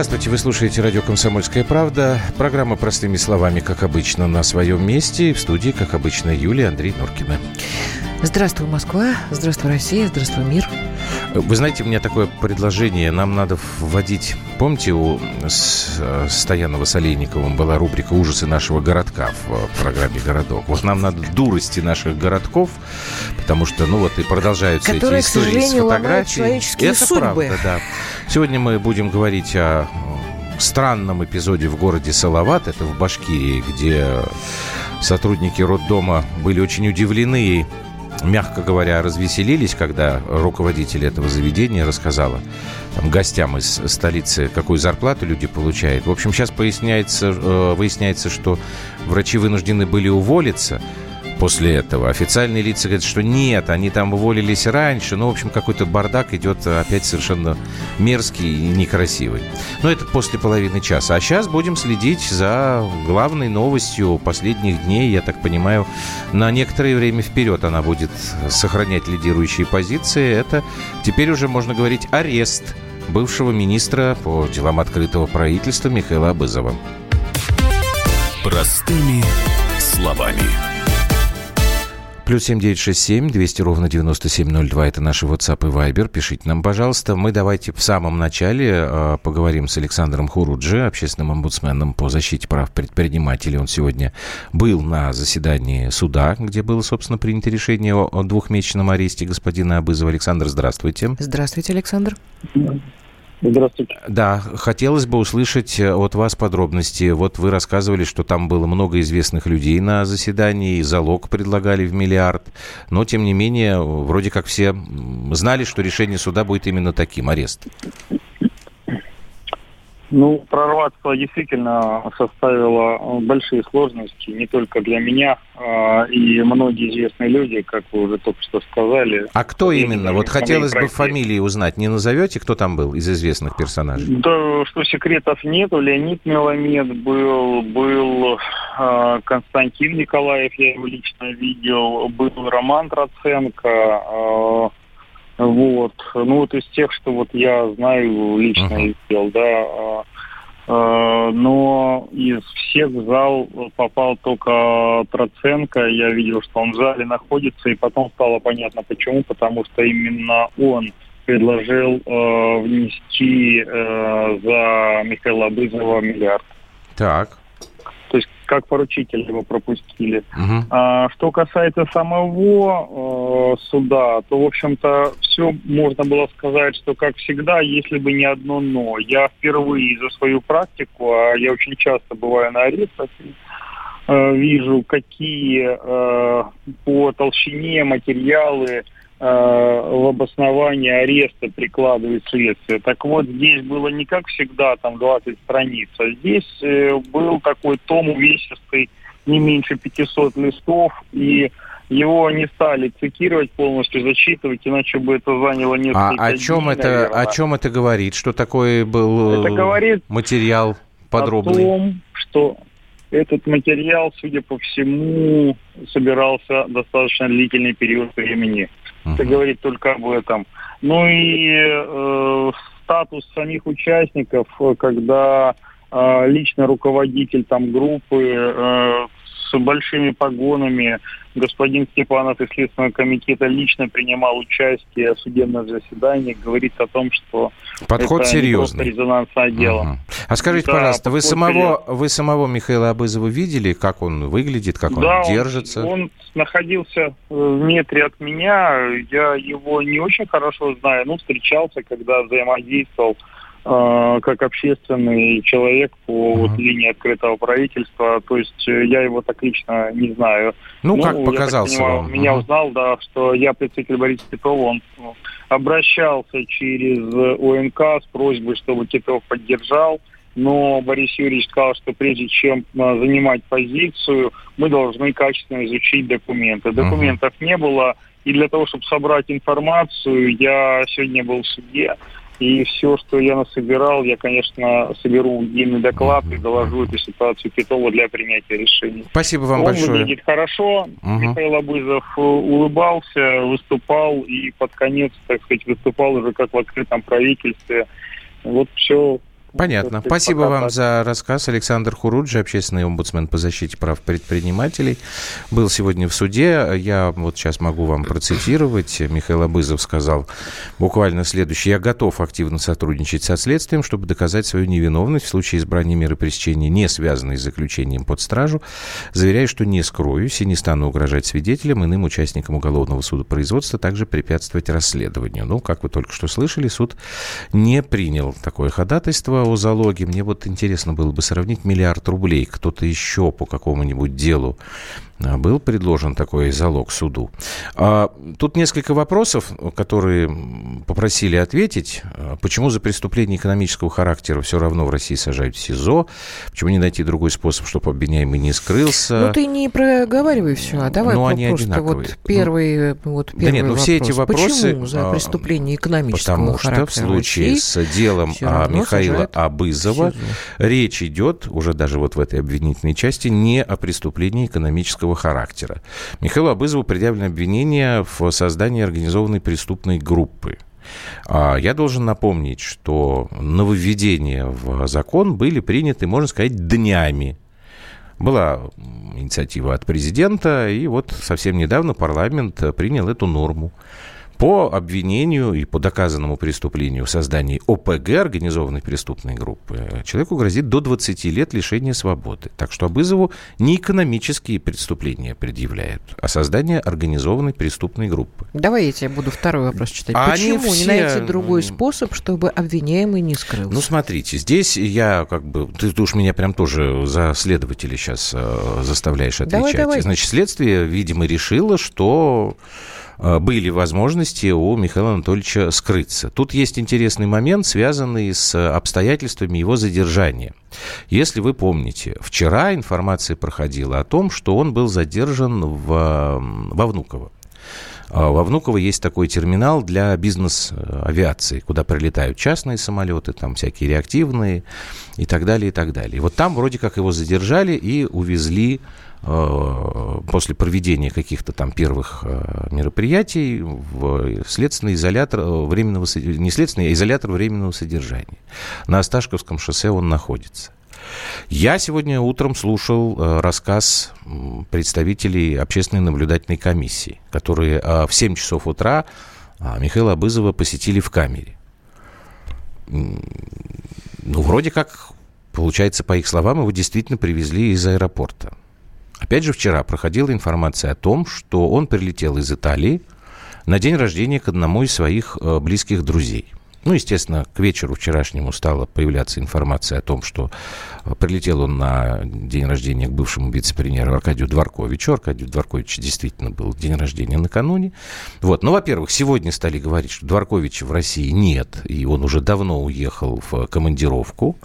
Здравствуйте, вы слушаете радио «Комсомольская правда». Программа «Простыми словами», как обычно, на своем месте. В студии, как обычно, Юлия Андрей Норкина. Здравствуй, Москва. Здравствуй, Россия. Здравствуй, мир. Вы знаете, у меня такое предложение. Нам надо вводить... Помните, у Стоянова с Олейниковым была рубрика «Ужасы нашего городка» в программе «Городок». Вот нам надо дурости наших городков, потому что, ну вот, и продолжаются Которые, эти истории с фотографией. Это судьбы. правда, да. Сегодня мы будем говорить о странном эпизоде в городе Салават, это в Башкирии, где сотрудники роддома были очень удивлены мягко говоря, развеселились, когда руководитель этого заведения рассказала там, гостям из столицы, какую зарплату люди получают. В общем, сейчас поясняется, э, выясняется, что врачи вынуждены были уволиться – после этого. Официальные лица говорят, что нет, они там уволились раньше. Ну, в общем, какой-то бардак идет опять совершенно мерзкий и некрасивый. Но это после половины часа. А сейчас будем следить за главной новостью последних дней. Я так понимаю, на некоторое время вперед она будет сохранять лидирующие позиции. Это теперь уже можно говорить арест бывшего министра по делам открытого правительства Михаила Абызова. Простыми словами. Плюс семь девять шесть семь двести ровно девяносто семь ноль два это наши WhatsApp и Viber. Пишите нам, пожалуйста. Мы давайте в самом начале э, поговорим с Александром Хуруджи, общественным омбудсменом по защите прав предпринимателей. Он сегодня был на заседании суда, где было, собственно, принято решение о двухмесячном аресте господина Абызова. Александр, здравствуйте. Здравствуйте, Александр. Здравствуйте. Да, хотелось бы услышать э, от вас подробности. Вот вы рассказывали, что там было много известных людей на заседании, залог предлагали в миллиард. Но, тем не менее, вроде как все знали, что решение суда будет именно таким, арест. Ну, прорваться действительно составило большие сложности, не только для меня, а, и многие известные люди, как вы уже только что сказали. А кто именно? Вот хотелось бы фамилии узнать. Не назовете, кто там был из известных персонажей? Да, что секретов нету. Леонид Меломед был, был э, Константин Николаев, я его лично видел, был Роман Троценко, э, вот. Ну вот из тех, что вот я знаю лично uh-huh. видел, да. А, а, но из всех в зал попал только Троценко. Я видел, что он в зале находится, и потом стало понятно почему, потому что именно он предложил э, внести э, за Михаила Бызова миллиард. Так как поручитель его пропустили. Угу. А, что касается самого э, суда, то, в общем-то, все можно было сказать, что, как всегда, если бы не одно «но». Я впервые за свою практику, а я очень часто бываю на арестах, э, вижу, какие э, по толщине материалы в обосновании ареста прикладывает следствие. Так вот, здесь было не как всегда, там 20 страниц, а здесь э, был такой том увесистый, не меньше 500 листов, и его не стали цитировать полностью, зачитывать, иначе бы это заняло несколько а о чем дней, это, наверное. о чем это говорит? Что такое был это говорит материал подробный? О том, что этот материал, судя по всему, собирался достаточно длительный период времени. Uh-huh. Это говорит только об этом. Ну и э, статус самих участников, когда э, лично руководитель там группы э, с большими погонами господин Степанов из Следственного комитета лично принимал участие в судебном заседании, говорит о том, что подход это серьезный. Не резонансное дело. Угу. А скажите, да, пожалуйста, вы самого, вы самого Михаила Абызова видели, как он выглядит, как он да, держится? Он, он находился в метре от меня, я его не очень хорошо знаю, но встречался, когда взаимодействовал э, как общественный человек по uh-huh. вот, линии открытого правительства. То есть э, я его так лично не знаю. Ну, ну как показался понимаю, вам? Меня uh-huh. узнал, да, что я представитель Бориса Титова, он ну, обращался через ОНК с просьбой, чтобы Титов поддержал. Но Борис Юрьевич сказал, что прежде чем а, занимать позицию, мы должны качественно изучить документы. Документов uh-huh. не было, и для того, чтобы собрать информацию, я сегодня был в суде. И все, что я насобирал, я, конечно, соберу единый доклад и доложу эту ситуацию Петрову для принятия решений. Спасибо вам Он большое. Он выглядит хорошо. Угу. Михаил Абызов улыбался, выступал и под конец, так сказать, выступал уже как в открытом правительстве. Вот все Понятно. Спасибо вам так. за рассказ. Александр Хуруджи, общественный омбудсмен по защите прав предпринимателей, был сегодня в суде. Я вот сейчас могу вам процитировать. Михаил Абызов сказал буквально следующее. «Я готов активно сотрудничать со следствием, чтобы доказать свою невиновность в случае избрания меры пресечения, не связанной с заключением под стражу. Заверяю, что не скроюсь и не стану угрожать свидетелям, иным участникам уголовного судопроизводства, также препятствовать расследованию». Ну, как вы только что слышали, суд не принял такое ходатайство о залоге. Мне вот интересно было бы сравнить миллиард рублей. Кто-то еще по какому-нибудь делу был предложен такой залог суду. А, тут несколько вопросов, которые попросили ответить. А, почему за преступление экономического характера все равно в России сажают в СИЗО? Почему не найти другой способ, чтобы обвиняемый не скрылся? Ну, ты не проговаривай все, а давай ну, они просто одинаковые. вот первый, ну, вот первый да нет, ну, все эти вопросы... Почему за преступление экономического потому характера Потому что в случае с делом Михаила Абызова речь идет, уже даже вот в этой обвинительной части, не о преступлении экономического преступного характера. Михаилу Абызову предъявлено обвинение в создании организованной преступной группы. А, я должен напомнить, что нововведения в закон были приняты, можно сказать, днями. Была инициатива от президента, и вот совсем недавно парламент принял эту норму. По обвинению и по доказанному преступлению в создании ОПГ, организованной преступной группы, человеку грозит до 20 лет лишения свободы. Так что Абызову не экономические преступления предъявляют, а создание организованной преступной группы. Давай я тебе буду второй вопрос читать. А Почему все... не найти другой способ, чтобы обвиняемый не скрылся? Ну, смотрите, здесь я как бы... Ты, ты уж меня прям тоже за следователя сейчас э, заставляешь отвечать. Давай, давай. Значит, следствие, видимо, решило, что были возможности у Михаила Анатольевича скрыться. Тут есть интересный момент, связанный с обстоятельствами его задержания. Если вы помните, вчера информация проходила о том, что он был задержан в, во Внуково. А во Внуково есть такой терминал для бизнес-авиации, куда прилетают частные самолеты, там всякие реактивные и так далее, и так далее. И вот там вроде как его задержали и увезли Э, после проведения каких-то там первых э, мероприятий в следственный изолятор э, временного, не следственный, а изолятор временного содержания. На Осташковском шоссе он находится. Я сегодня утром слушал рассказ представителей общественной наблюдательной комиссии, которые в 7 часов утра Михаила Абызова посетили в камере. Ну, вроде как, получается, по их словам, его действительно привезли из аэропорта. Опять же, вчера проходила информация о том, что он прилетел из Италии на день рождения к одному из своих э, близких друзей. Ну, естественно, к вечеру вчерашнему стала появляться информация о том, что э, прилетел он на день рождения к бывшему вице-премьеру Аркадию Дворковичу. Аркадий Дворкович действительно был день рождения накануне. Вот. Ну, во-первых, сегодня стали говорить, что Дворковича в России нет, и он уже давно уехал в командировку.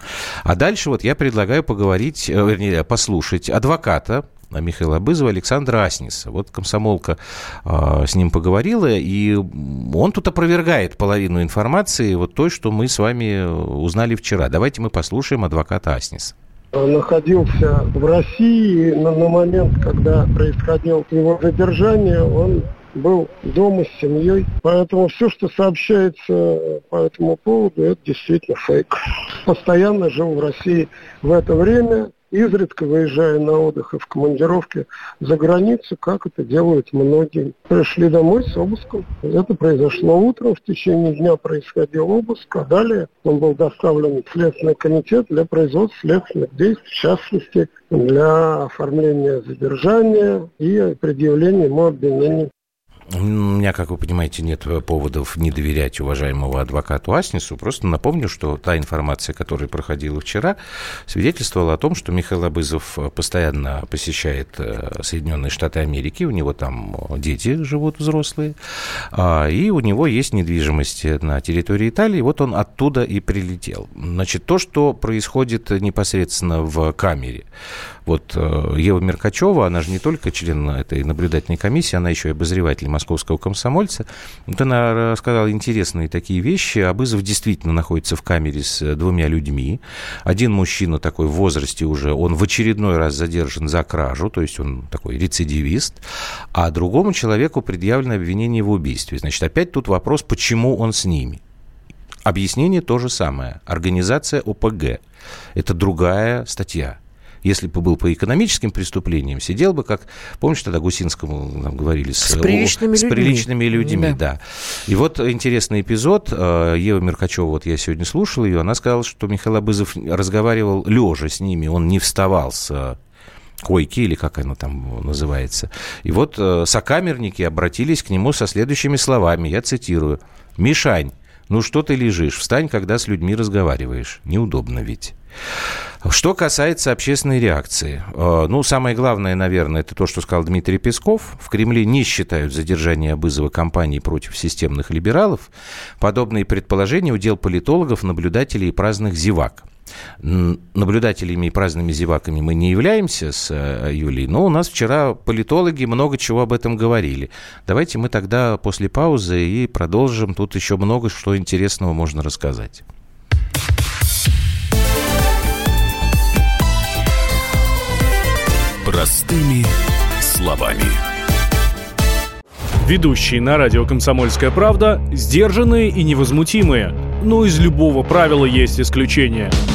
А дальше вот я предлагаю поговорить, э, вернее, послушать адвоката Михаила Абызова, Александра Асниса. Вот комсомолка э, с ним поговорила, и он тут опровергает половину информации, вот той, что мы с вами узнали вчера. Давайте мы послушаем адвоката Асниса находился в России на, на момент, когда происходило его задержание, он был дома с семьей. Поэтому все, что сообщается по этому поводу, это действительно фейк. Постоянно жил в России в это время изредка выезжая на отдых и в командировке за границу, как это делают многие. Пришли домой с обыском. Это произошло утром, в течение дня происходил обыск, а далее он был доставлен в Следственный комитет для производства следственных действий, в частности, для оформления задержания и предъявления ему обвинений. У меня, как вы понимаете, нет поводов не доверять уважаемому адвокату Аснису. Просто напомню, что та информация, которая проходила вчера, свидетельствовала о том, что Михаил Абызов постоянно посещает э, Соединенные Штаты Америки. У него там дети живут взрослые. А, и у него есть недвижимость на территории Италии. Вот он оттуда и прилетел. Значит, то, что происходит непосредственно в камере. Вот э, Ева Меркачева, она же не только член этой наблюдательной комиссии, она еще и обозреватель московского комсомольца. Вот она рассказала интересные такие вещи. Абызов действительно находится в камере с э, двумя людьми. Один мужчина такой в возрасте уже, он в очередной раз задержан за кражу, то есть он такой рецидивист, а другому человеку предъявлено обвинение в убийстве. Значит, опять тут вопрос, почему он с ними. Объяснение то же самое. Организация ОПГ. Это другая статья если бы был по экономическим преступлениям, сидел бы, как, помнишь, тогда Гусинскому нам говорили, с, с приличными с людьми. приличными людьми, да. да. И вот интересный эпизод. Э, Ева Меркачева, вот я сегодня слушал ее, она сказала, что Михаил Абызов разговаривал лежа с ними, он не вставал с койки, или как оно там называется. И вот э, сокамерники обратились к нему со следующими словами, я цитирую. «Мишань, ну что ты лежишь? Встань, когда с людьми разговариваешь. Неудобно ведь». Что касается общественной реакции, э, ну, самое главное, наверное, это то, что сказал Дмитрий Песков. В Кремле не считают задержание Абызова кампании против системных либералов. Подобные предположения удел политологов, наблюдателей и праздных зевак. Наблюдателями и праздными зеваками мы не являемся с э, Юлей, но у нас вчера политологи много чего об этом говорили. Давайте мы тогда после паузы и продолжим. Тут еще много что интересного можно рассказать. Простыми словами. Ведущие на радио «Комсомольская правда» сдержанные и невозмутимые. Но из любого правила есть исключение –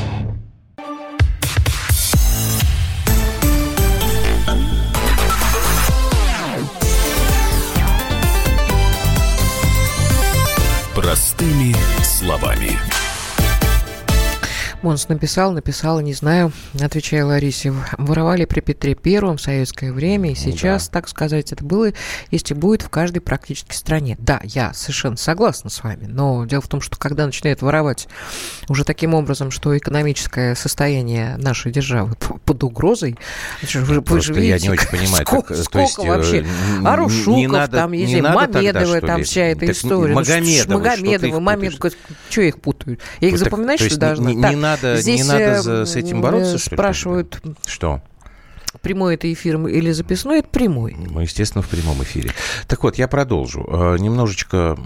Словами. Монс написал, написал, не знаю, отвечая Ларисе. Воровали при Петре Первом в советское время, и сейчас, да. так сказать, это было, есть и будет в каждой практически стране. Да, я совершенно согласна с вами, но дело в том, что когда начинают воровать уже таким образом, что экономическое состояние нашей державы под угрозой, вы, вы же видите, я не очень понимаю. Сколько, так, сколько есть, вообще? Э, Арушуков не надо, там, есть, Мамедовы, тогда, там вся эта так история. Магомедовы, Магомедовы, Мамедовы, что их путаю? Я их запоминать, что должна? Не, не надо, Здесь, не надо за, с этим бороться, что спрашивают... Что? Прямой это эфир или записной, это прямой. Мы, естественно, в прямом эфире. Так вот, я продолжу. Э, немножечко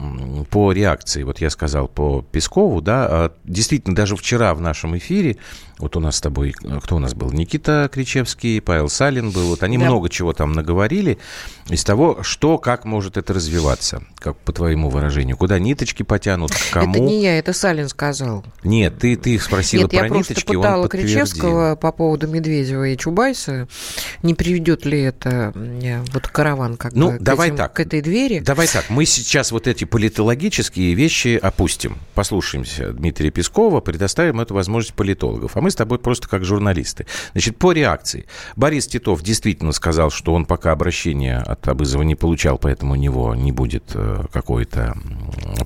по реакции. Вот я сказал по Пескову, да, а действительно, даже вчера в нашем эфире вот у нас с тобой, э, кто у нас был? Никита Кричевский, Павел Салин был. Вот они да. много чего там наговорили из того, что, как может это развиваться, как по твоему выражению. Куда ниточки потянут, к кому. Это не я, это Салин сказал. Нет, ты, ты спросила Нет, про я ниточки, просто пытала Кричевского по поводу Медведева и Чубайса. Не приведет ли это вот караван как ну, бы давай к, этим, так. к этой двери? Давай так. Мы сейчас вот эти политологические вещи опустим. Послушаемся Дмитрия Пескова, предоставим эту возможность политологов. А мы с тобой просто как журналисты. Значит, по реакции. Борис Титов действительно сказал, что он пока обращения от Абызова не получал, поэтому у него не будет э, какой-то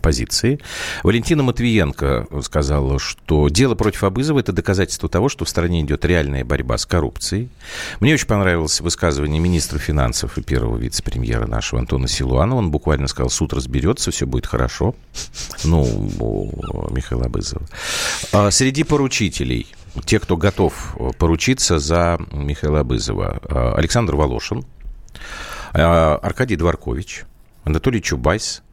позиции. Валентина Матвиенко сказала, что дело против Абызова – это доказательство того, что в стране идет реальная борьба с коррупцией. Мне очень понравилось высказывание министра финансов и первого вице-премьера нашего Антона Силуанова. Он буквально сказал, суд разберется, все будет хорошо. Ну, у Михаила Абызова. А среди поручителей те, кто готов э, поручиться за Михаила Абызова. Э, Александр Волошин, э, Аркадий Дворкович, Анатолий Чубайс,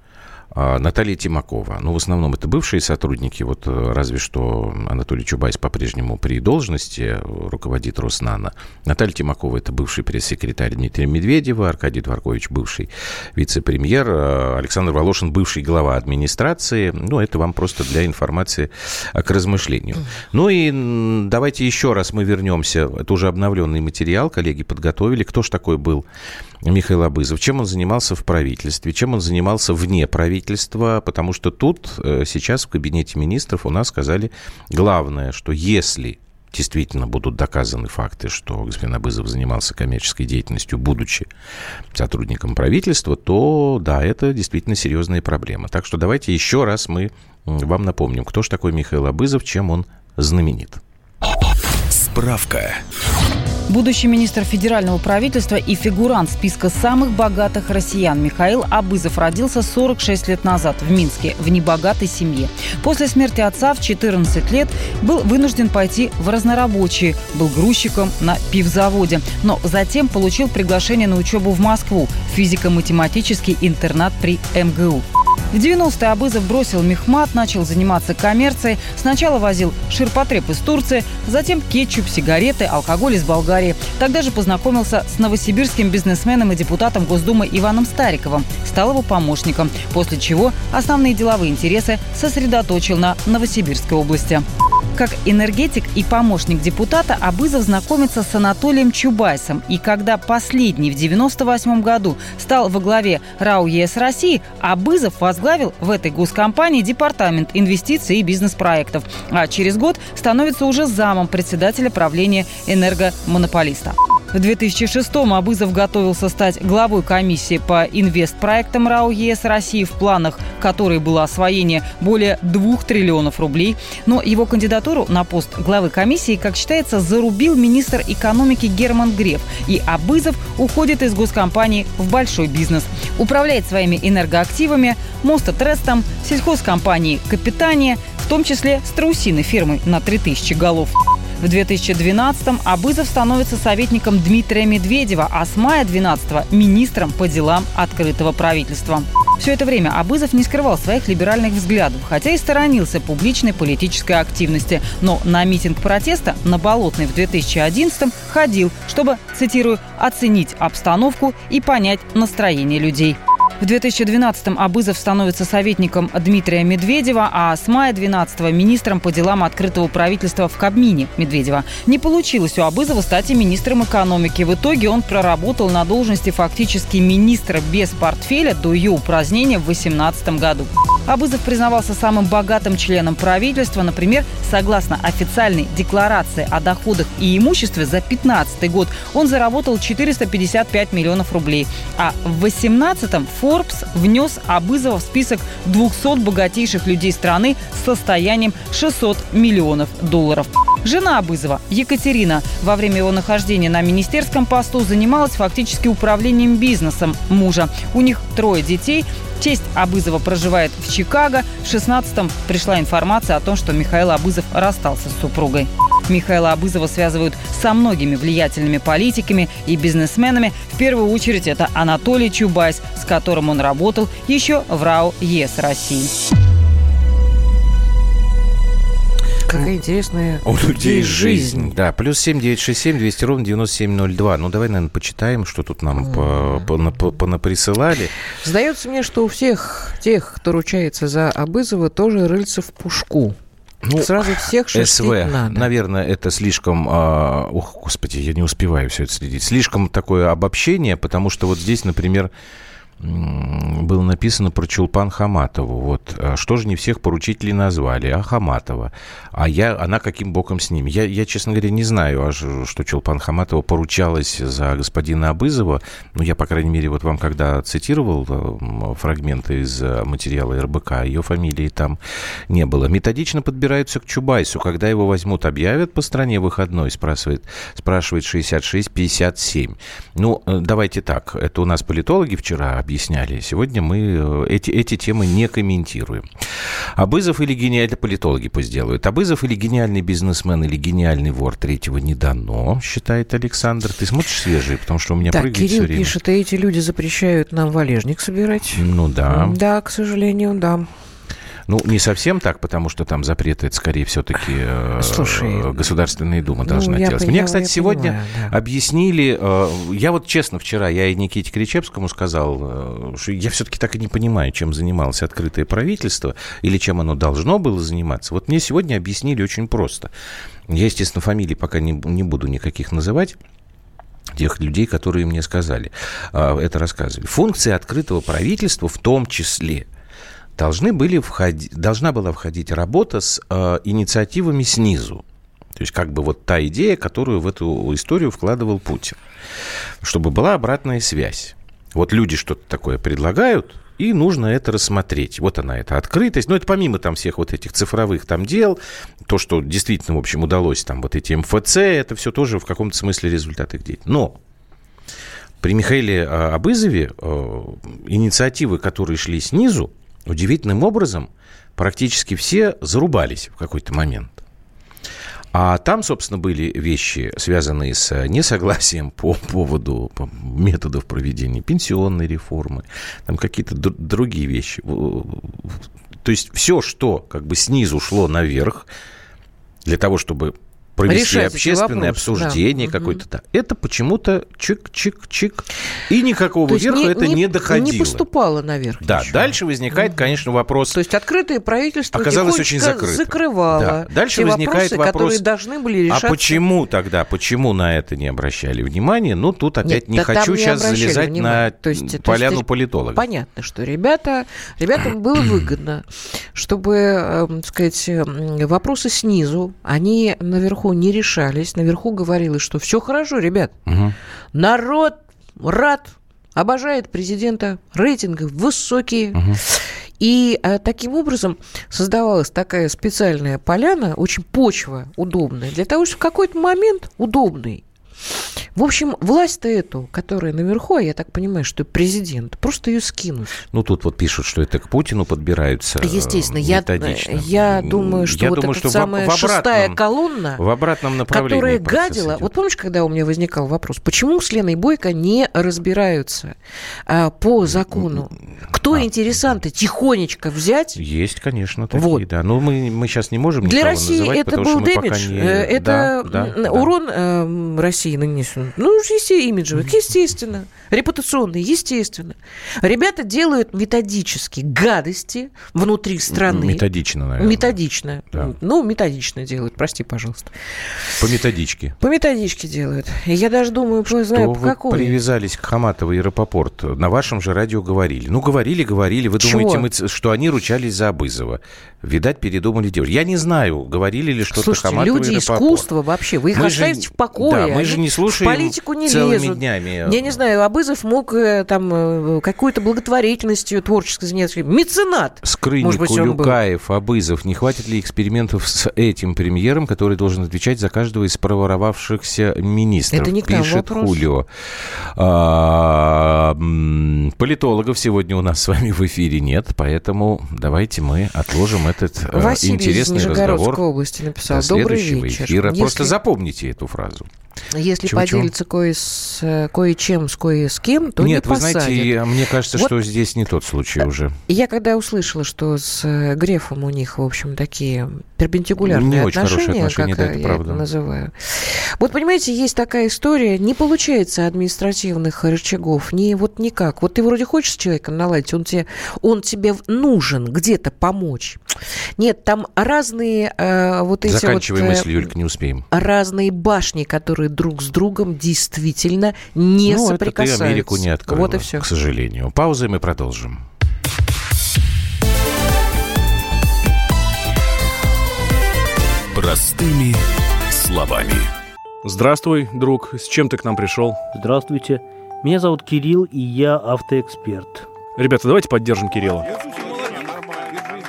Наталья Тимакова. Ну, в основном это бывшие сотрудники, вот э, разве что Анатолий Чубайс по-прежнему при должности руководит Роснано. Наталья Тимакова – это бывший пресс-секретарь Дмитрия Медведева, Аркадий Дворкович – бывший вице-премьер, а Александр Волошин – бывший глава администрации. Ну, это вам просто для информации к размышлению. Ну и давайте еще раз мы вернемся. Это уже обновленный материал, коллеги подготовили. Кто ж такой был Михаил Абызов? Чем он занимался в правительстве? Чем он занимался вне правительства? потому что тут э, сейчас в кабинете министров у нас сказали главное, что если действительно будут доказаны факты, что господин Абызов занимался коммерческой деятельностью, будучи сотрудником правительства, то да, это действительно серьезная проблема. Так что давайте еще раз мы вам напомним, кто же такой Михаил Абызов, чем он знаменит. Справка. Будущий министр федерального правительства и фигурант списка самых богатых россиян Михаил Абызов родился 46 лет назад в Минске в небогатой семье. После смерти отца в 14 лет был вынужден пойти в разнорабочие, был грузчиком на пивзаводе, но затем получил приглашение на учебу в Москву, физико-математический интернат при МГУ. В 90-е Абызов бросил мехмат, начал заниматься коммерцией. Сначала возил ширпотреб из Турции, затем кетчуп, сигареты, алкоголь из Болгарии. Тогда же познакомился с новосибирским бизнесменом и депутатом Госдумы Иваном Стариковым. Стал его помощником, после чего основные деловые интересы сосредоточил на Новосибирской области. Как энергетик и помощник депутата Абызов знакомится с Анатолием Чубайсом. И когда последний в 1998 году стал во главе РАО ЕС России, Абызов возглавил в этой госкомпании департамент инвестиций и бизнес-проектов. А через год становится уже замом председателя правления энергомонополиста. В 2006-м Абызов готовился стать главой комиссии по инвестпроектам РАО ЕС России в планах, которой было освоение более 2 триллионов рублей. Но его кандидатуру на пост главы комиссии, как считается, зарубил министр экономики Герман Греф. И Абызов уходит из госкомпании в большой бизнес. Управляет своими энергоактивами, мостотрестом, сельхозкомпанией «Капитания», в том числе страусиной фирмой на 3000 голов. В 2012-м Абызов становится советником Дмитрия Медведева, а с мая 12 министром по делам открытого правительства. Все это время Абызов не скрывал своих либеральных взглядов, хотя и сторонился публичной политической активности. Но на митинг протеста на Болотной в 2011-м ходил, чтобы, цитирую, «оценить обстановку и понять настроение людей». В 2012-м Абызов становится советником Дмитрия Медведева, а с мая 12-го министром по делам открытого правительства в Кабмине Медведева. Не получилось у Абызова стать и министром экономики. В итоге он проработал на должности фактически министра без портфеля до ее упразднения в 2018 году. Абызов признавался самым богатым членом правительства. Например, согласно официальной декларации о доходах и имуществе за 2015 год он заработал 455 миллионов рублей. А в 2018-м Forbes внес Абызова в список 200 богатейших людей страны с состоянием 600 миллионов долларов. Жена Абызова, Екатерина, во время его нахождения на министерском посту занималась фактически управлением бизнесом мужа. У них трое детей. Тесть Абызова проживает в Чикаго. В 16-м пришла информация о том, что Михаил Абызов расстался с супругой. Михаила Абызова связывают со многими влиятельными политиками и бизнесменами. В первую очередь это Анатолий Чубайс, с которым он работал еще в РАО ЕС России. Какая интересная у людей жизнь. Да, плюс семь девять шесть семь двести ровно девяносто семь ноль два. Ну, давай, наверное, почитаем, что тут нам понаприсылали. Сдается мне, что у всех тех, кто ручается за Абызова, тоже рыльца в пушку. Ну, Сразу всех СВ, надо. наверное, это слишком... Э, ох, господи, я не успеваю все это следить. Слишком такое обобщение, потому что вот здесь, например, было написано про Чулпан Хаматову. Вот. А что же не всех поручителей назвали, а Хаматова. А я, она каким боком с ними? Я, я, честно говоря, не знаю, а что Чулпан Хаматова поручалась за господина Абызова. Ну, я, по крайней мере, вот вам когда цитировал э, фрагменты из э, материала РБК, ее фамилии там не было. Методично подбираются к Чубайсу. Когда его возьмут, объявят по стране выходной, спрашивает, спрашивает 66-57. Ну, э, давайте так. Это у нас политологи вчера объясняли. Сегодня мы э, эти, эти темы не комментируем. Абызов или гениальный политологи пусть делают. Абызов или гениальный бизнесмен или гениальный вор третьего не дано, считает Александр. Ты смотришь свежие, потому что у меня так, прыгает Кирилл все время. пишет, а эти люди запрещают нам валежник собирать. Ну да. Да, к сожалению, да. Ну, не совсем так, потому что там запреты, это скорее все-таки э, Слушай, Государственная Дума ну, должна делать. Мне, кстати, сегодня понимаю, да. объяснили, э, я вот честно вчера, я и Никите Кричевскому сказал, э, что я все-таки так и не понимаю, чем занималось открытое правительство или чем оно должно было заниматься. Вот мне сегодня объяснили очень просто. Я, естественно, фамилии пока не, не буду никаких называть тех людей, которые мне сказали, это рассказывали. Функция открытого правительства в том числе должны были входить, должна была входить работа с э, инициативами снизу. То есть как бы вот та идея, которую в эту историю вкладывал Путин. Чтобы была обратная связь. Вот люди что-то такое предлагают, и нужно это рассмотреть. Вот она, эта открытость. Но это помимо там всех вот этих цифровых там дел, то, что действительно, в общем, удалось там вот эти МФЦ, это все тоже в каком-то смысле результат их деятельности. Но при Михаиле а, Абызове э, инициативы, которые шли снизу, удивительным образом практически все зарубались в какой-то момент. А там, собственно, были вещи, связанные с несогласием по поводу методов проведения пенсионной реформы, там какие-то другие вещи. То есть все, что как бы снизу шло наверх, для того, чтобы провести Решать общественное обсуждение да. какое-то. Да. Это почему-то чик-чик-чик. И никакого То верха не, это не, не доходило. Не поступало наверх. Да, еще. дальше возникает, конечно, вопрос... То есть открытое правительство оказалось очень закрыто. закрывало да. Дальше те возникает вопросы, вопрос... которые должны были а решаться. А почему тогда, почему на это не обращали внимания? Ну, тут опять Нет, не хочу не сейчас залезать внимания. на то есть, поляну то есть, политолога. Понятно, что ребята, ребятам было выгодно, чтобы, э, сказать, вопросы снизу, они наверху наверху не решались. Наверху говорилось, что все хорошо, ребят. Угу. Народ рад, обожает президента, рейтинги высокие. Угу. И а, таким образом создавалась такая специальная поляна, очень почва удобная, для того, чтобы в какой-то момент удобный в общем, власть-то эту, которая наверху, а я так понимаю, что президент, просто ее скинут. Ну, тут вот пишут, что это к Путину подбираются Естественно. Я, я думаю, что я вот думаю, эта что самая в, в обратном, шестая колонна, в обратном направлении которая гадила... Идет. Вот помнишь, когда у меня возникал вопрос, почему с Леной Бойко не разбираются а, по закону? Кто а. интересанты тихонечко взять? Есть, конечно, такие, вот. да. Но мы, мы сейчас не можем Для России называть, это был дэмидж, не... Э, это да, да, урон э, России нанесен ну, имиджевых, естественно. Репутационные, естественно. Ребята делают методически гадости внутри страны. Методично, наверное. Методично. Да. Ну, методично делают, прости, пожалуйста. По методичке. По методичке делают. Я даже думаю, что знаю, по какой. привязались к Хаматову и Аэропорт. На вашем же радио говорили. Ну, говорили, говорили. Вы Чего? думаете, мы, что они ручались за Абызова? Видать, передумали делать. Я не знаю, говорили ли что-то Слушайте, Хаматова люди искусства вообще, вы их мы оставите же, в покое. Да, мы же не слушаем политику не лезут. днями. Я не знаю, Абызов мог э, там э, какой-то благотворительностью творческой заняться. Меценат. Скрынник, быть, Улюкаев, Абызов. Не хватит ли экспериментов с этим премьером, который должен отвечать за каждого из проворовавшихся министров? Это не к Пишет вопрос. Хулио. А, политологов сегодня у нас с вами в эфире нет, поэтому давайте мы отложим этот э, Василий интересный из разговор области написал. Добрый вечер. эфира. Если... Просто запомните эту фразу. Если чего, поделиться кое с, кое-чем с кое с кем, то Нет, не вы знаете, мне кажется, вот что здесь не тот случай уже. Я когда услышала, что с э, Грефом у них, в общем, такие перпендикулярные не отношения, очень отношения, как да, это я правда. это называю. Вот, понимаете, есть такая история, не получается административных рычагов, не вот никак. Вот ты вроде хочешь с человеком наладить, он тебе, он тебе нужен где-то помочь. Нет, там разные э, вот эти Заканчивай вот... Э, мысль, Юлька, не успеем. Разные башни, которые друг с другом действительно не ну, соприкасаются. Это ты Америку не открыла, вот и все. к сожалению. Пауза, и мы продолжим. Простыми словами. Здравствуй, друг. С чем ты к нам пришел? Здравствуйте. Меня зовут Кирилл, и я автоэксперт. Ребята, давайте поддержим Кирилла.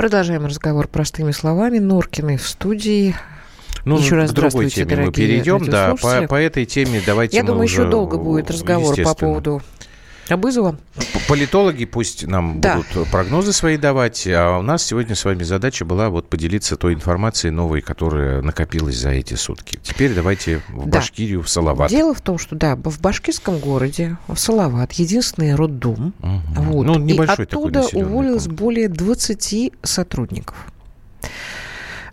Продолжаем разговор простыми словами. Норкины в студии. Ну, еще раз к другой теме мы перейдем. Да, по, по этой теме давайте Я думаю, еще долго будет разговор по поводу Абызова. Политологи пусть нам да. будут прогнозы свои давать, а у нас сегодня с вами задача была вот поделиться той информацией новой, которая накопилась за эти сутки. Теперь давайте в да. Башкирию, в Салават. Дело в том, что да, в башкирском городе, в Салават, единственный роддом. Угу. Вот, ну, небольшой и оттуда уволилось пункт. более 20 сотрудников.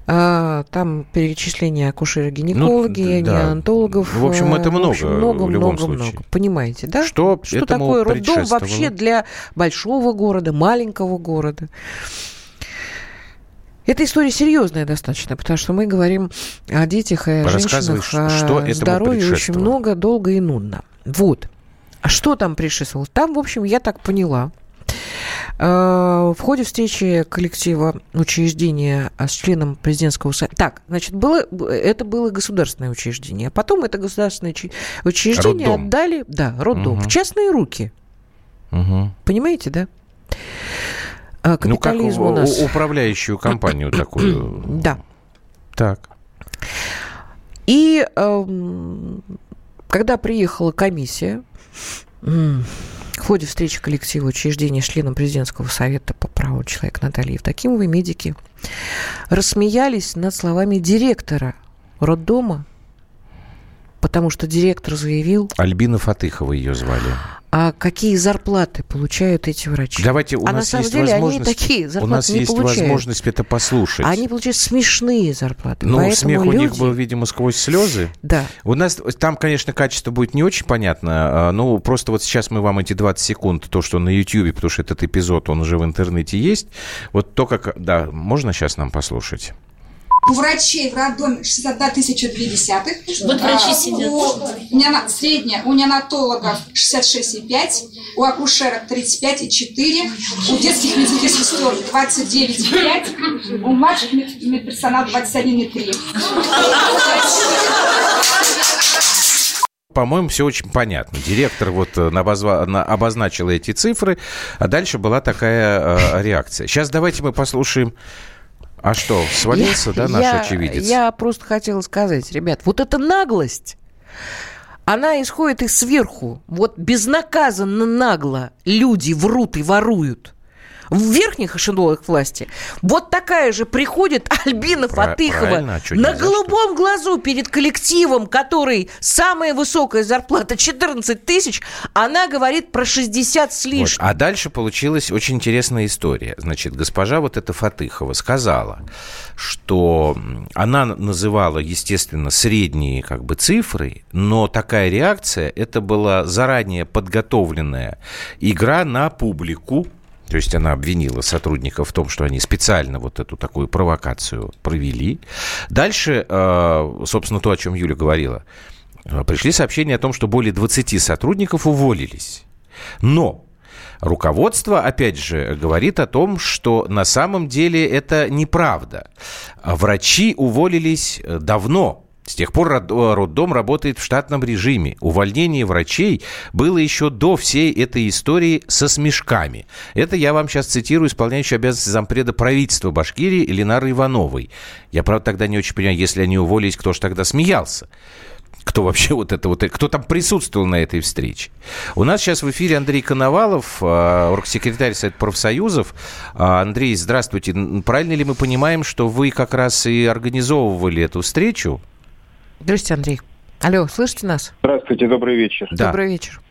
А, там перечисление акушеров-гинекологи, ну, да. неонатологов. В общем, это много, в, общем, много в любом много, случае. Много. Понимаете, да? Что, что такое роддом вообще для большого города, маленького города? Эта история серьезная достаточно, потому что мы говорим о детях и о женщинах, что о здоровье очень много, долго и нудно. Вот. А что там предшествовало? Там, в общем, я так поняла, э, в ходе встречи коллектива учреждения с членом президентского совета... Так, значит, было, это было государственное учреждение. А потом это государственное учреждение роддом. отдали... Да, роддом. Угу. В частные руки. Угу. Понимаете, да? А, капитализм ну, как у нас... управляющую компанию такую. Да. Так. И э, когда приехала комиссия, в ходе встречи коллектива учреждения членом президентского совета по праву человека Натальи Евдокимовой медики. Рассмеялись над словами директора роддома, потому что директор заявил... Альбина Фатыхова ее звали а какие зарплаты получают эти врачи. Давайте, у а нас на самом есть деле возможность, они такие зарплаты У нас не есть получают. возможность это послушать. Они получают смешные зарплаты. Ну, смех люди... у них был, видимо, сквозь слезы. Да. У нас там, конечно, качество будет не очень понятно. А, ну, просто вот сейчас мы вам эти 20 секунд, то, что на YouTube, потому что этот эпизод, он уже в интернете есть. Вот то, как... Да, можно сейчас нам послушать? У врачей в роддоме 61 тысяча две десятых. Вот врачи а, сидят. У, неона, средняя у неонатологов 66,5, у акушерок 35,4, у детских медицинских сестер 29,5, у младших медперсонала 21,3 по-моему, все очень понятно. Директор вот э, обозва... обозначил эти цифры, а дальше была такая э, реакция. Сейчас давайте мы послушаем а что, свалился, я, да, наш я, очевидец? Я просто хотела сказать, ребят, вот эта наглость, она исходит из сверху. Вот безнаказанно нагло люди врут и воруют в верхних эшелонах власти. Вот такая же приходит Альбина Фатыхова а на голубом глазу перед коллективом, который самая высокая зарплата 14 тысяч, она говорит про 60 с лишним. Вот. А дальше получилась очень интересная история. Значит, госпожа вот эта Фатыхова сказала, что она называла, естественно, средние как бы цифры, но такая реакция, это была заранее подготовленная игра на публику, то есть она обвинила сотрудников в том, что они специально вот эту такую провокацию провели. Дальше, э, собственно, то, о чем Юля говорила. Э, пришли сообщения о том, что более 20 сотрудников уволились. Но Руководство, опять же, говорит о том, что на самом деле это неправда. Врачи уволились э, давно, с тех пор роддом работает в штатном режиме. Увольнение врачей было еще до всей этой истории со смешками. Это я вам сейчас цитирую исполняющую обязанности зампреда правительства Башкирии Ленары Ивановой. Я, правда, тогда не очень понимаю, если они уволились, кто же тогда смеялся? кто вообще вот это вот, кто там присутствовал на этой встрече. У нас сейчас в эфире Андрей Коновалов, а, оргсекретарь Совета профсоюзов. А, Андрей, здравствуйте. Правильно ли мы понимаем, что вы как раз и организовывали эту встречу? Здравствуйте, Андрей. Алло, слышите нас? Здравствуйте, добрый вечер. Да. Добрый вечер.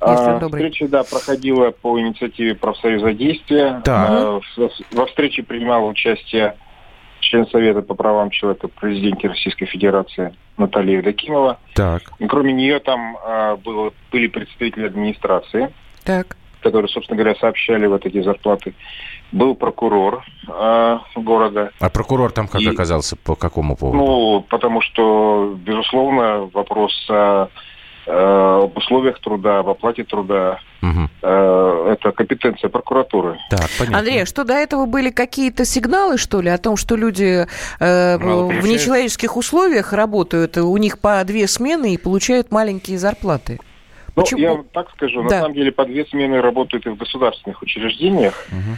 А, встреча, да, проходила по инициативе профсоюза действия. Да. А, во встрече принимал участие член Совета по правам человека президенте Российской Федерации Наталья Евдокимова. Так. И кроме нее там а, было, были представители администрации. Так. Которые, собственно говоря, сообщали вот эти зарплаты был прокурор э, города. А прокурор там как и, оказался? По какому поводу? Ну, потому что, безусловно, вопрос о, э, об условиях труда, об оплате труда, угу. э, это компетенция прокуратуры. Так, понятно. Андрей, а что до этого были какие-то сигналы, что ли, о том, что люди э, в нечеловеческих условиях работают, у них по две смены и получают маленькие зарплаты? Ну, Почему? я так скажу, да. на самом деле по две смены работают и в государственных учреждениях. Угу.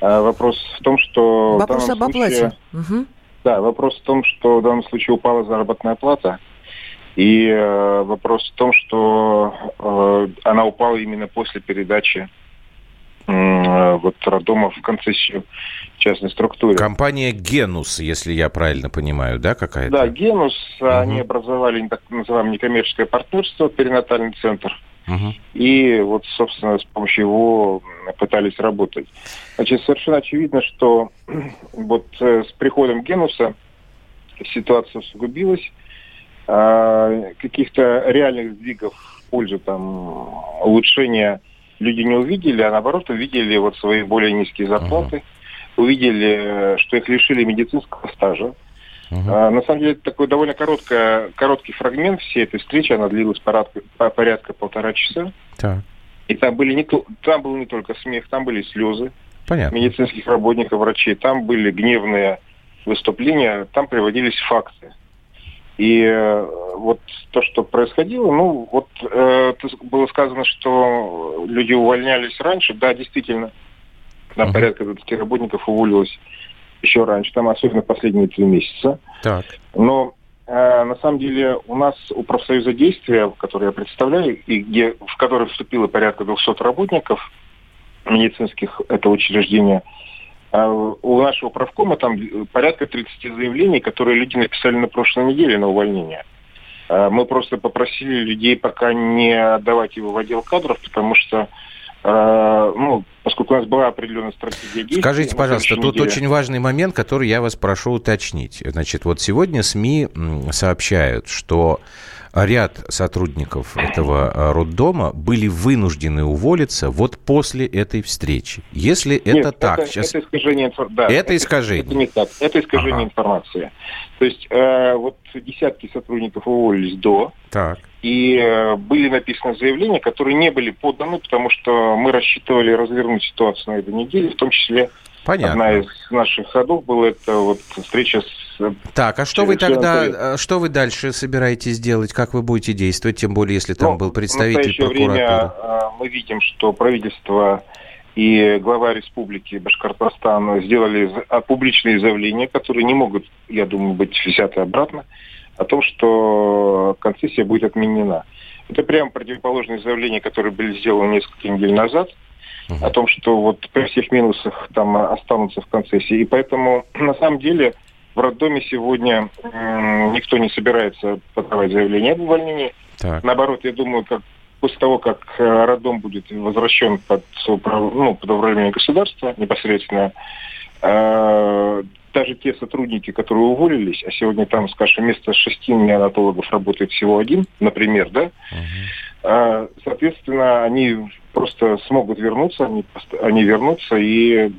А вопрос в том, что... Вопрос об оплате. Угу. Да, вопрос в том, что в данном случае упала заработная плата. И э, вопрос в том, что э, она упала именно после передачи вот роддома в концессию частной структуре. Компания Генус, если я правильно понимаю, да, какая-то? Да, Генус, угу. они образовали так называемое некоммерческое партнерство, перинатальный центр. Угу. И вот, собственно, с помощью его пытались работать. Значит, совершенно очевидно, что вот э, с приходом Генуса ситуация усугубилась. А, каких-то реальных сдвигов в пользу там, улучшения люди не увидели, а наоборот увидели вот свои более низкие зарплаты, uh-huh. увидели, что их лишили медицинского стажа. Uh-huh. А, на самом деле, это такой довольно короткое, короткий фрагмент всей этой встречи, она длилась порядка, порядка полтора часа. Так. И там, были не, там был не только смех, там были слезы Понятно. медицинских работников, врачей, там были гневные выступления, там приводились факты. И э, вот то, что происходило, ну, вот э, было сказано, что люди увольнялись раньше. Да, действительно, на uh-huh. порядка 20 работников уволилось еще раньше, там особенно последние три месяца. Так. Но э, на самом деле у нас у профсоюза действия, который я представляю, и где, в который вступило порядка 200 работников медицинских этого учреждения, у нашего правкома там порядка 30 заявлений, которые люди написали на прошлой неделе на увольнение. А мы просто попросили людей пока не отдавать его в отдел кадров, потому что а, ну, поскольку у нас была определенная стратегия действий... Скажите, пожалуйста, тут неделе... очень важный момент, который я вас прошу уточнить. Значит, вот сегодня СМИ сообщают, что ряд сотрудников этого э, роддома были вынуждены уволиться вот после этой встречи. Если это Нет, так, это, сейчас... это искажение, да, это, это искажение. Это не так, это искажение ага. информации. То есть э, вот десятки сотрудников уволились до, так. и э, были написаны заявления, которые не были поданы, потому что мы рассчитывали развернуть ситуацию на этой неделе, в том числе Понятно. Одна из наших ходов была это вот встреча с... Так, а что вы тогда, а что вы дальше собираетесь делать? Как вы будете действовать, тем более, если там ну, был представитель в прокуратуры? Время, мы видим, что правительство и глава республики Башкортостан сделали а, публичные заявления, которые не могут, я думаю, быть взяты обратно, о том, что концессия будет отменена. Это прямо противоположные заявления, которые были сделаны несколько недель назад – о том, что вот при всех минусах там останутся в концессии. И поэтому на самом деле в роддоме сегодня никто не собирается подавать заявление об увольнении. Так. Наоборот, я думаю, как после того, как э, роддом будет возвращен под, ну, под управление государства непосредственно, э, даже те сотрудники, которые уволились, а сегодня там, скажем, вместо шести неонатологов работает всего один, например, да, uh-huh. соответственно, они просто смогут вернуться, они, они вернутся, и,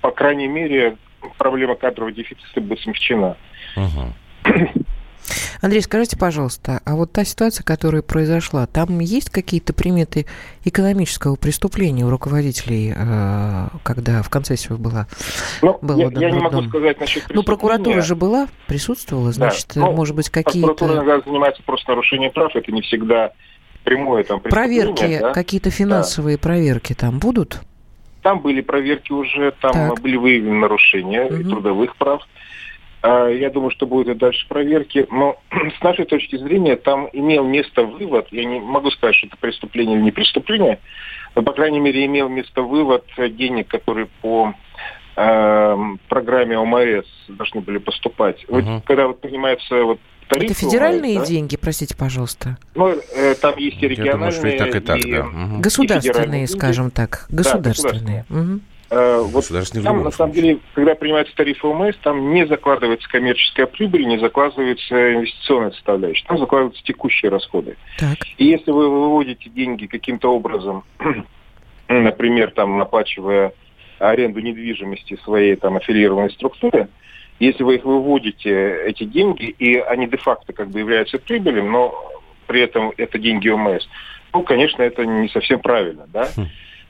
по крайней мере, проблема кадрового дефицита будет смягчена. Андрей, скажите, пожалуйста, а вот та ситуация, которая произошла, там есть какие-то приметы экономического преступления у руководителей, э, когда в концессию была? Ну, был я, я не могу сказать насчет Ну, прокуратура же была, присутствовала, значит, да. ну, может быть, какие-то... Прокуратура иногда занимается просто нарушением прав, это не всегда прямое там Проверки, да? какие-то финансовые да. проверки там будут? Там были проверки уже, там так. были выявлены нарушения угу. трудовых прав. А, я думаю, что будут и дальше проверки. Но с нашей точки зрения там имел место вывод, я не могу сказать, что это преступление или не преступление, но, по крайней мере, имел место вывод денег, которые по э, программе ОМС должны были поступать. Uh-huh. Вот, когда вот принимается вот. Это федеральные ОМС, деньги, простите, пожалуйста? Ну, э, там есть и региональные, думаю, и так, и так, и, да. Угу. Государственные, скажем так. Государственные. Да, государственные. Угу. Э, вот там, на самом деле, когда принимается тариф ОМС, там не закладывается коммерческая прибыль, не закладывается инвестиционная составляющая, там закладываются текущие расходы. Так. И если вы выводите деньги каким-то образом, например, там, оплачивая аренду недвижимости своей там аффилированной структуры, если вы их выводите, эти деньги, и они де-факто как бы являются прибылем, но при этом это деньги ОМС, ну, конечно, это не совсем правильно, да? Хм.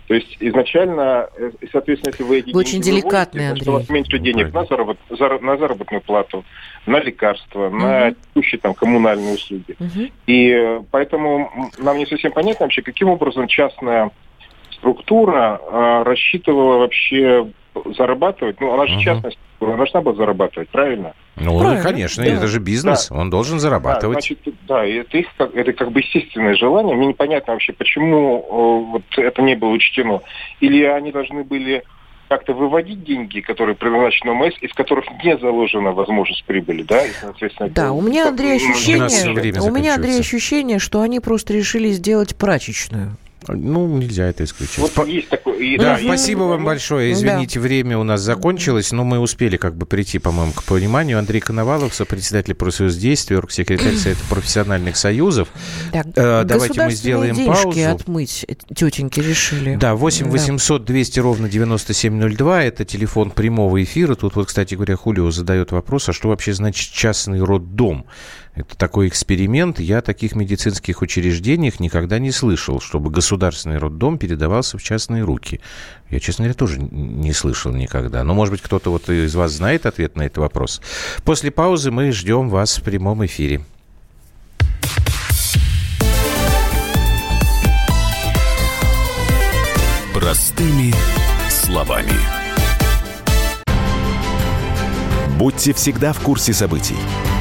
То есть изначально, э, соответственно, если вы эти вы очень деликатный, Андрей. у вас меньше денег на, заработ, на заработную плату, на лекарства, угу. на текущие там коммунальные услуги. Угу. И э, поэтому нам не совсем понятно вообще, каким образом частная структура э, рассчитывала вообще зарабатывать. Ну, она же угу. частная структура, должна была зарабатывать, правильно? Ну, правильно, конечно, да. это же бизнес, да. он должен зарабатывать. Да, значит, да, это их это как бы естественное желание. Мне непонятно вообще, почему э, вот это не было учтено. Или они должны были как-то выводить деньги, которые предназначены МС, из которых не заложена возможность прибыли, да? И, соответственно, да, у меня, Андрей, ощущение, у, у меня, Андрей, ощущение, что они просто решили сделать прачечную Ну, нельзя это исключить. Вот По... есть такое. И, да, да, спасибо вам большое. Извините, да. время у нас закончилось, но мы успели как бы прийти, по-моему, к пониманию. Андрей Коновалов, сопредседатель профсоюз действия, секретарь Совета профессиональных союзов. Да, э, Давайте мы сделаем паузу. отмыть тетеньки решили. Да, 8 800 200 ровно 9702. Это телефон прямого эфира. Тут вот, кстати говоря, Хулио задает вопрос, а что вообще значит частный роддом? Это такой эксперимент. Я о таких медицинских учреждениях никогда не слышал, чтобы государственный роддом передавался в частные руки. Я, честно говоря, тоже не слышал никогда. Но, может быть, кто-то вот из вас знает ответ на этот вопрос. После паузы мы ждем вас в прямом эфире. Простыми словами. Будьте всегда в курсе событий.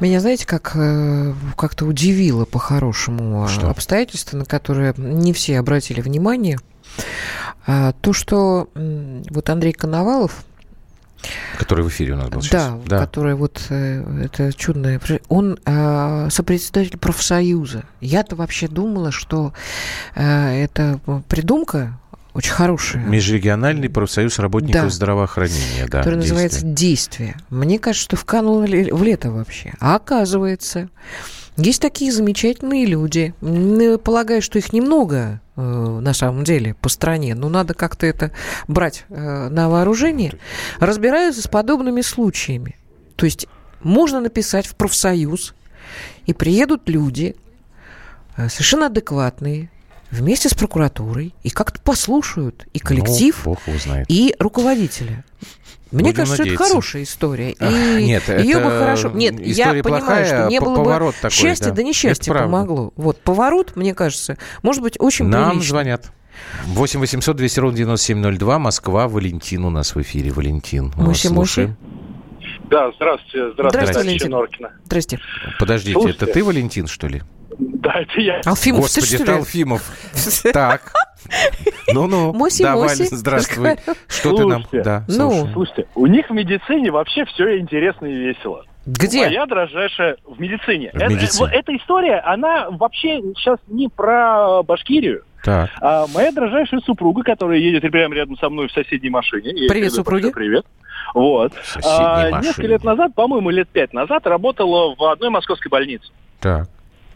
Меня, знаете, как э, как-то удивило по-хорошему а, что? обстоятельства, на которые не все обратили внимание. А, то, что вот Андрей Коновалов, Который в эфире у нас был сейчас. Да, да. который вот э, это чудное. Он э, сопредседатель профсоюза. Я-то вообще думала, что э, это придумка очень хорошая. Межрегиональный профсоюз работников да. здравоохранения, да. Который называется «Действие». Мне кажется, что вкануло в лето вообще. А оказывается, есть такие замечательные люди. Полагаю, что их немного э, на самом деле по стране, но надо как-то это брать э, на вооружение. Разбираются с подобными случаями. То есть можно написать в профсоюз, и приедут люди, э, совершенно адекватные, вместе с прокуратурой и как-то послушают и коллектив, ну, и руководителя. Мне Будем кажется, надеяться. это хорошая история. И нет, ее бы хорошо. Нет, я понимаю, что не было бы такой, счастья, да, да несчастье помогло. Вот поворот, мне кажется, может быть очень Нам приличный. звонят. 8 800 200 ровно 9702, Москва, Валентин у нас в эфире. Валентин, мы вас слушаем. Да, здравствуйте, здравствуйте, здравствуйте Валентин. Норкина. Здрасте. Подождите, Слушайте. это ты, Валентин, что ли? Да, это я. Алфимов, Господи, ты, это Алфимов. Так. Ну-ну. Моси, да, Моси. Здравствуй. Что ты нам... Да, ну. Слушайте, у них в медицине вообще все интересно и весело. Где? Моя дрожайшая в медицине. В медицине. Это, эта история, она вообще сейчас не про Башкирию. Так. А моя дрожайшая супруга, которая едет прямо рядом со мной в соседней машине. Привет, супруги. Привет. Вот. А, несколько лет назад, по-моему, лет пять назад, работала в одной московской больнице. Так.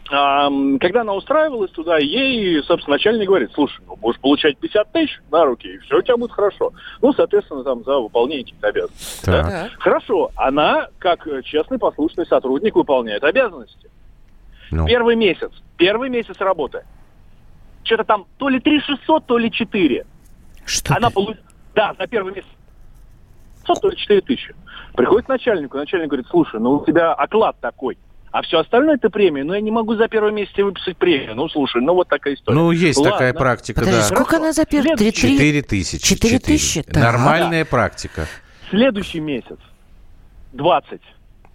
Когда она устраивалась туда, ей, собственно, начальник говорит, слушай, ну, будешь получать 50 тысяч на руки, и все у тебя будет хорошо. Ну, соответственно, там за выполнение каких-то обязанностей. Да? Хорошо, она, как честный, послушный сотрудник, выполняет обязанности. Ну. Первый месяц, первый месяц работы. Что-то там то ли 3 600, то ли 4. Что Она получила... Да, за первый месяц 500, то ли 4 тысячи. Приходит к начальнику, начальник говорит, слушай, ну у тебя оклад такой – а все остальное это премия. Но я не могу за первое месяц выписать премию. Ну, слушай, ну вот такая история. Ну, есть Ладно. такая практика, Подожди, да. сколько она за первое? Четыре тысячи. Четыре тысячи? Нормальная практика. Следующий месяц. 20.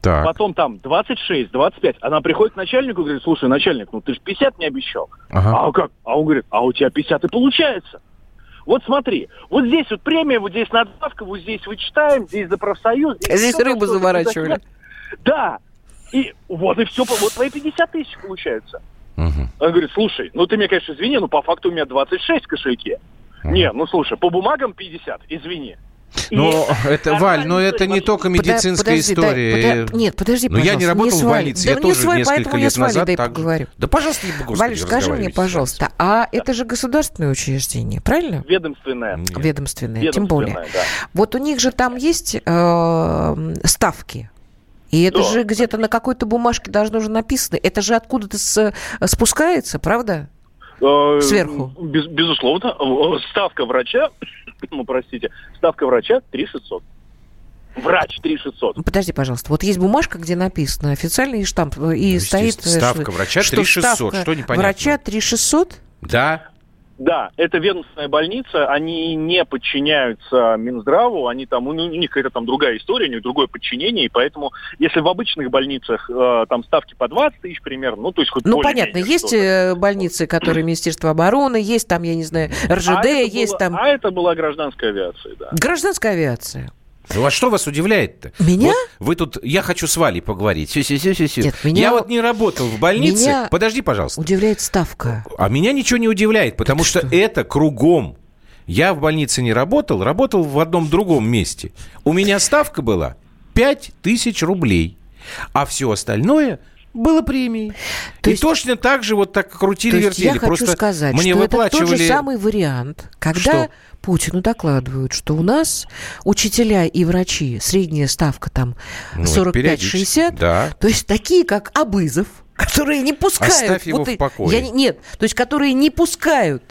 Так. Потом там 26, 25. Она приходит к начальнику и говорит, слушай, начальник, ну ты же 50 мне обещал. Ага. А как? А он говорит, а у тебя 50 и получается. Вот смотри, вот здесь вот премия, вот здесь надбавка, вот здесь вычитаем, здесь за профсоюз. Здесь, здесь рыбу заворачивали. Да, и вот и все, вот твои 50 тысяч получаются. Угу. Он говорит, слушай, ну ты мне, конечно, извини, но по факту у меня 26 в кошельке. Угу. Не, ну слушай, по бумагам 50, извини. Ну, это, Валь, но это не только медицинская подожди, история. Да, нет, подожди, Но я не работал не в больнице, да, я тоже сваль, несколько лет назад дай так... поговорю. Да, пожалуйста, не могу Валь, скажи мне, пожалуйста, а да. это же государственное учреждение, правильно? Ведомственное. Ведомственное, Ведомственное тем более. Да. Вот у них же там есть э, ставки и это да. же где-то на какой-то бумажке должно уже написано. Это же откуда-то с, спускается, правда? Э, Сверху. Без, безусловно. Ставка врача, ну, простите, ставка врача 3600. врач 3600. Подожди, пожалуйста, вот есть бумажка, где написано официальный штамп, э, и ну, стоит... Э, ставка врача 3600, что непонятно? Врача 3600? Да. Да, это ведомственная больница, они не подчиняются Минздраву, они там, у них какая-то там другая история, у них другое подчинение, и поэтому, если в обычных больницах э, там ставки по 20 тысяч примерно, ну, то есть хоть Ну, понятно, есть э, больницы, которые Министерство обороны, есть там, я не знаю, РЖД, а есть было, там... А это была гражданская авиация, да. Гражданская авиация. Ну а что вас удивляет-то? Меня? Вот вы тут, я хочу с Валей поговорить. Сю -сю -сю -сю -сю. Нет, меня... Я вот не работал в больнице. Меня Подожди, пожалуйста. Удивляет ставка. А меня ничего не удивляет, потому что, что это кругом. Я в больнице не работал, работал в одном другом месте. У меня ставка была 5 тысяч рублей, а все остальное было премией. То и есть, точно так же вот так крутили, вертели. Я хочу Просто сказать, мне что выплачивали... это тот же самый вариант, когда что? Путину докладывают, что у нас учителя и врачи, средняя ставка там ну, 45-60, да. то есть такие, как Абызов, которые не пускают. Оставь его вот в покое. Я, нет, то есть которые не пускают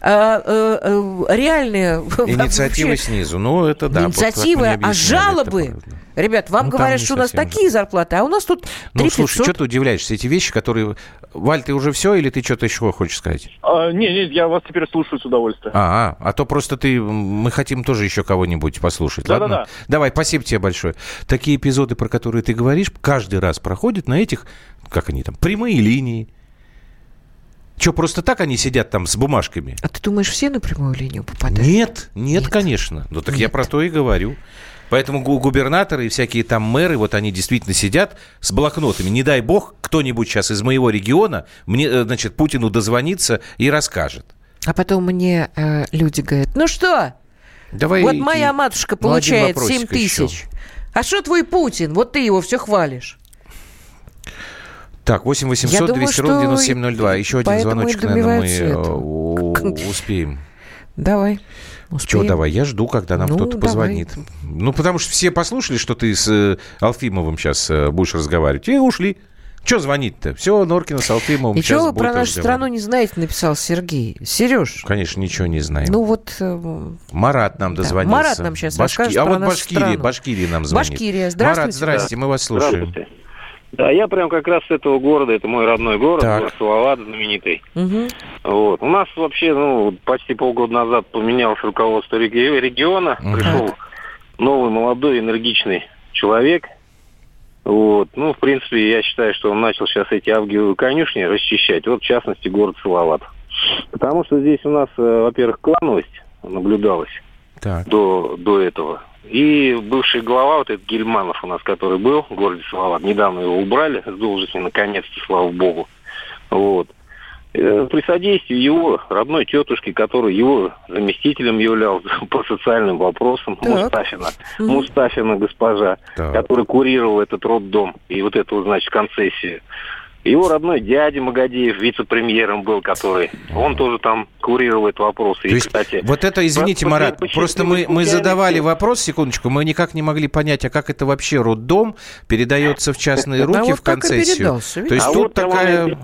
а, а, а, реальные... Инициативы вообще, снизу, ну это да. Инициативы, а жалобы... Ребят, вам ну, говорят, что у нас такие зарплаты, а у нас тут 3 Ну, 500. слушай, что ты удивляешься? Эти вещи, которые... Валь, ты уже все или ты что-то еще хочешь сказать? А, нет, нет, я вас теперь слушаю с удовольствием. А, а, а то просто ты... Мы хотим тоже еще кого-нибудь послушать, да, ладно? Да, да. Давай, спасибо тебе большое. Такие эпизоды, про которые ты говоришь, каждый раз проходят на этих, как они там, прямые линии. Что, просто так они сидят там с бумажками? А ты думаешь, все на прямую линию попадают? Нет, нет, нет. конечно. Ну так нет. я про то и говорю. Поэтому губернаторы и всякие там мэры, вот они действительно сидят с блокнотами. Не дай бог, кто-нибудь сейчас из моего региона мне, э, значит, Путину дозвонится и расскажет. А потом мне э, люди говорят, ну что, Давай вот моя матушка ну, получает 7 тысяч. А что твой Путин? Вот ты его все хвалишь. Так, 8 800 200 ровно 9702. Еще один звоночек, наверное, мы это. успеем. Давай. Успеем. Чего давай, я жду, когда нам ну, кто-то позвонит. Давай. Ну, потому что все послушали, что ты с э, Алфимовым сейчас э, будешь разговаривать, и ушли. Что звонить-то? Все, Норкина с Алфимовым Ничего вы про нашу страну не знаете, написал Сергей. Сереж? Конечно, ничего не знаем. Ну вот... Э, Марат нам дозвонился. Да, Марат нам сейчас Башки... расскажет А вот Башкирия, Башкирия нам звонит. Башкирия, здравствуйте. Марат, здрасте, мы вас слушаем. Здравствуйте. Да, я прям как раз с этого города, это мой родной город, так. город Салават знаменитый. Угу. Вот. У нас вообще, ну, почти полгода назад поменялось руководство региона, угу. пришел новый молодой энергичный человек. Вот. Ну, в принципе, я считаю, что он начал сейчас эти авгиевые конюшни расчищать. Вот, в частности, город Салават. Потому что здесь у нас, э, во-первых, клановость наблюдалась так. До, до этого. И бывший глава, вот этот Гельманов у нас, который был в городе Салават, недавно его убрали с должности, наконец-то, слава богу. Вот. Э, при содействии его родной тетушки, который его заместителем являлся по социальным вопросам, так. Мустафина, mm Мустафина госпожа, так. который курировал этот роддом и вот эту, значит, концессию. Его родной дядя Магадеев вице-премьером был, который, он тоже там курировал этот вопрос. И, есть, кстати, вот это, извините, по, Марат, по, просто мы, мы задавали вопрос, секундочку, мы никак не могли понять, а как это вообще роддом передается в частные руки в концессию. То есть а тут такая...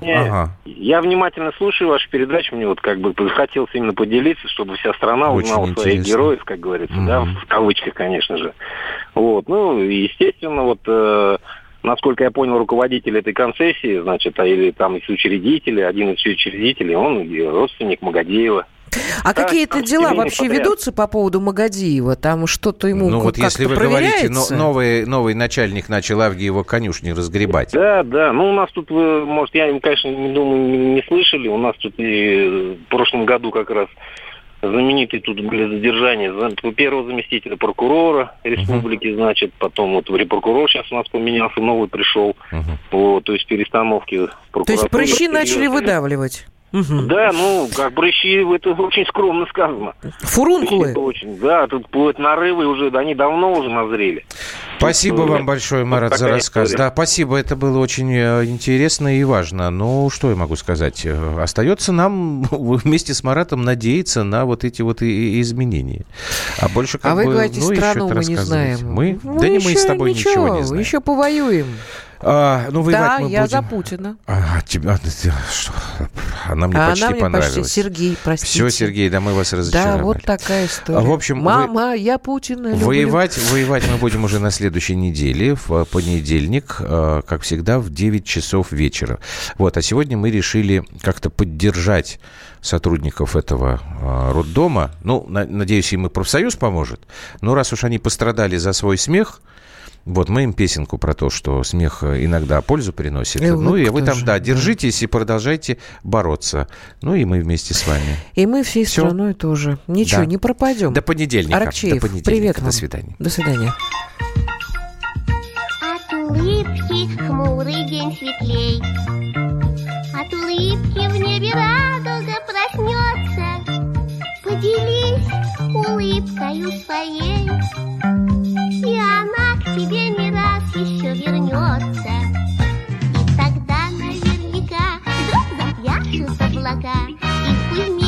Я внимательно слушаю вашу передачу, мне вот как бы хотелось именно поделиться, чтобы вся страна узнала своих героев, как говорится, да, в кавычках, конечно же. Вот, ну, естественно, вот э, насколько я понял, руководитель этой концессии, значит, а или там из учредителей, один из учредителей, он родственник Магадеева. А да, какие-то дела вообще подряд. ведутся по поводу Магадиева? Там что-то ему Ну вот если вы говорите, но, новый, новый начальник начал Авгиева конюшни разгребать. Да, да. Ну у нас тут, может, я, конечно, не думаю, не слышали. У нас тут и в прошлом году как раз знаменитые тут были задержания первого заместителя прокурора республики, uh-huh. значит, потом вот прокурор сейчас у нас поменялся, новый пришел, uh-huh. вот, то есть перестановки. То есть прыщи начали выдавливать? Угу. Да, ну, как прыщи, это очень скромно сказано. Фурункулы? Очень, да, тут плоть нарывы уже, они давно уже назрели. Спасибо тут, вам большое, Марат, за рассказ. История. Да, спасибо, это было очень э, интересно и важно. Ну, что я могу сказать? Э, остается нам вместе с Маратом надеяться на вот эти вот изменения. А больше как а бы, вы говорите, ну, страну мы не знаем. Мы? Ну, да не мы с тобой ничего, ничего не знаем. Еще повоюем. А, ну, да, я будем. за Путина. А, тебя, что? А нам не а почти она мне понравилось. Почти. Сергей, простите. Все, Сергей, да мы вас разочаровали. Да, вот такая история. В общем, Мама, вы... я Путина люблю. Воевать, воевать мы будем уже на следующей неделе, в понедельник, э, как всегда, в 9 часов вечера. Вот, а сегодня мы решили как-то поддержать сотрудников этого э, роддома. Ну, на, надеюсь, им и профсоюз поможет. Но раз уж они пострадали за свой смех, вот мы им песенку про то, что смех иногда пользу приносит. И ну и вы там, же, да, держитесь да. и продолжайте бороться. Ну и мы вместе с вами. И мы всей Все. страной тоже. Ничего, да. не пропадем. До понедельника. Аракчеев, До понедельника. привет вам. До свидания. До свидания. От улыбки хмурый день светлей. От улыбки в небе радуга проснется. Поделись улыбкою своей, и она к тебе не раз еще вернется. И тогда наверняка вдруг запляшут облака, и кузнечик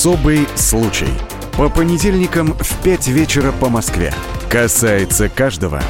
Особый случай. По понедельникам в 5 вечера по Москве. Касается каждого.